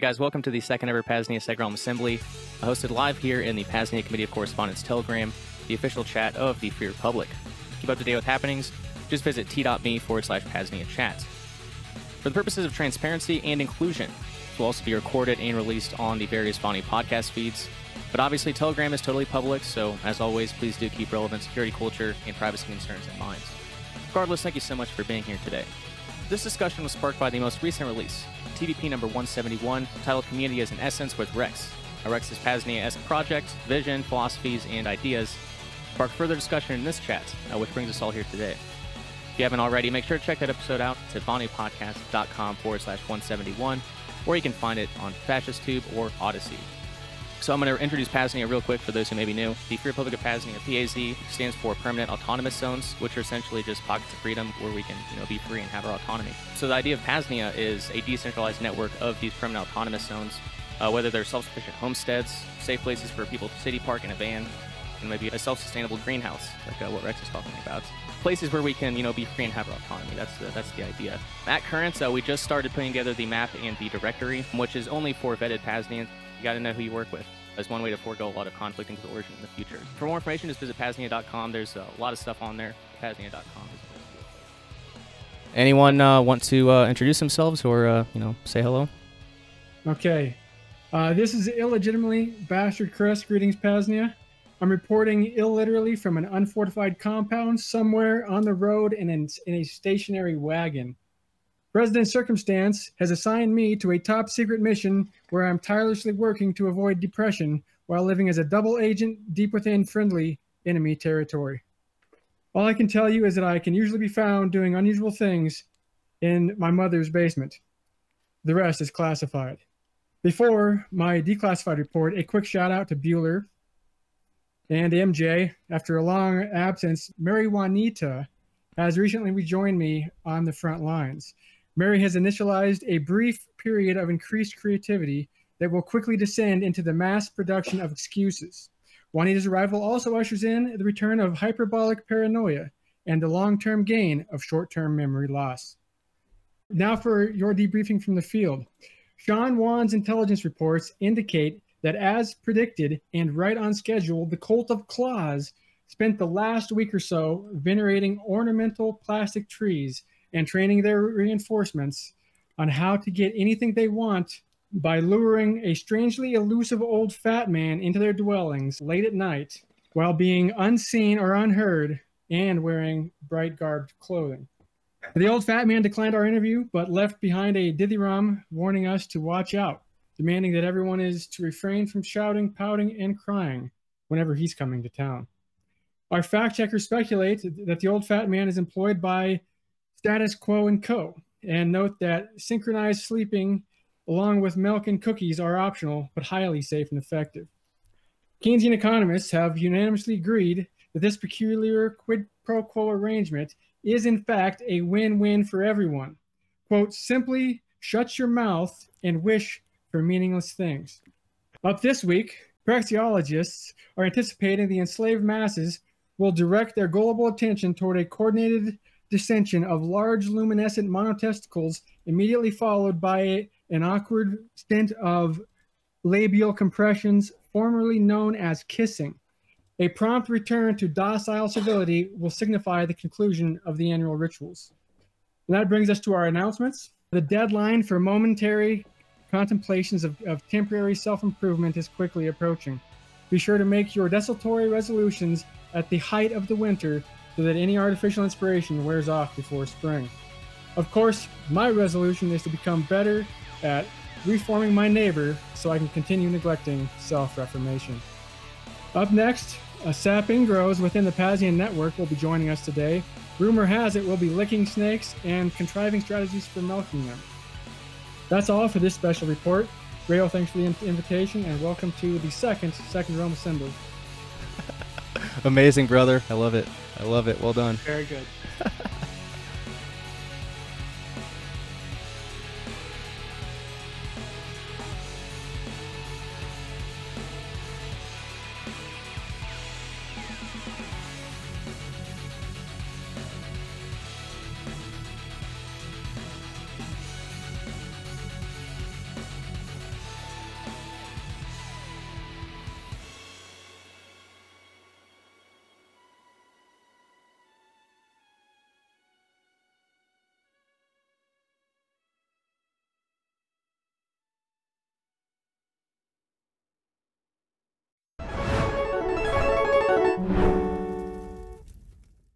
Guys, welcome to the second ever P.A.Z.NIA SegRealm Assembly, hosted live here in the P.A.Z.NIA Committee of Correspondence Telegram, the official chat of the Free Republic. Keep up to date with happenings, just visit t.me forward slash Pasnia chat. For the purposes of transparency and inclusion, this will also be recorded and released on the various VONU podcast feeds. But obviously, Telegram is totally public, so as always, please do keep relevant security culture and privacy concerns in mind. Regardless, thank you so much for being here today. This discussion was sparked by the most recent release, TVP number 171, titled Community as an Essence with Rex. A Rex's P.A.Z.NIA esque project, vision, philosophies, and ideas sparked further discussion in this chat, uh, which brings us all here today. If you haven't already, make sure to check that episode out. At vonupodcast.com forward slash 171, or you can find it on FascistTube or Odysee. So I'm going to introduce P.A.Z.NIA real quick for those who may be new. The Free Republic of P.A.Z.NIA, PAZ, stands for Permanent Autonomous Zones, which are essentially just pockets of freedom where we can, you know, be free and have our autonomy. So the idea of P.A.Z.NIA is a decentralized network of these permanent autonomous zones, uh, whether they're self-sufficient homesteads, safe places for people to city park in a van, and maybe a self-sustainable greenhouse, like uh, what Rex is talking about. Places where we can, you know, be free and have our autonomy. That's the, that's the idea. At current, uh, we just started putting together the map and the directory, which is only for vetted Pasnians. You got to know who you work with. That's one way to forego a lot of conflict and coercion in the future. For more information, just visit Pasnia.com. There's a lot of stuff on there. Pasnia.com. Anyone uh, want to uh, introduce themselves or uh, you know say hello? Okay. Uh, this is illegitimately Bastard Chris. Greetings, P.A.Z.NIA. I'm reporting illiterally from an unfortified compound somewhere on the road in, in a stationary wagon. President Circumstance has assigned me to a top secret mission where I'm tirelessly working to avoid depression while living as a double agent deep within friendly enemy territory. All I can tell you is that I can usually be found doing unusual things in my mother's basement. The rest is classified. Before my declassified report, a quick shout out to Bueller and MJ. After a long absence, Mary Juanita has recently rejoined me on the front lines. Mary has initialized a brief period of increased creativity that will quickly descend into the mass production of excuses. Juanita's arrival also ushers in the return of hyperbolic paranoia and the long term gain of short term memory loss. Now, for your debriefing from the field. Sean Wan's intelligence reports indicate that, as predicted and right on schedule, the Cult of Claws spent the last week or so venerating ornamental plastic trees and training their reinforcements on how to get anything they want by luring a strangely elusive old fat man into their dwellings late at night while being unseen or unheard and wearing bright garbed clothing. The old fat man declined our interview, but left behind a dithyramb warning us to watch out, demanding that everyone is to refrain from shouting, pouting, and crying whenever he's coming to town. Our fact checkers speculate that the old fat man is employed by Status Quo and Co. And note that synchronized sleeping along with milk and cookies are optional, but highly safe and effective. Keynesian economists have unanimously agreed that this peculiar quid pro quo arrangement is in fact a win-win for everyone. Quote, simply shut your mouth and wish for meaningless things. Up this week, praxeologists are anticipating the enslaved masses will direct their gullible attention toward a coordinated dissension of large luminescent monotesticles, immediately followed by an awkward stint of labial compressions, formerly known as kissing. A prompt return to docile civility will signify the conclusion of the annual rituals. And that brings us to our announcements. The deadline for momentary contemplations of, of temporary self improvement is quickly approaching. Be sure to make your desultory resolutions at the height of the winter so that any artificial inspiration wears off before spring. Of course, my resolution is to become better at reforming my neighbor so I can continue neglecting self reformation. Up next, a sapping grows within the Pazian network will be joining us today. Rumor has it we'll be licking snakes and contriving strategies for milking them. That's all for this special report. Rayo, thanks for the invitation and welcome to the second Second Realm Assembly. Amazing, brother. I love it. I love it. Well done. Very good.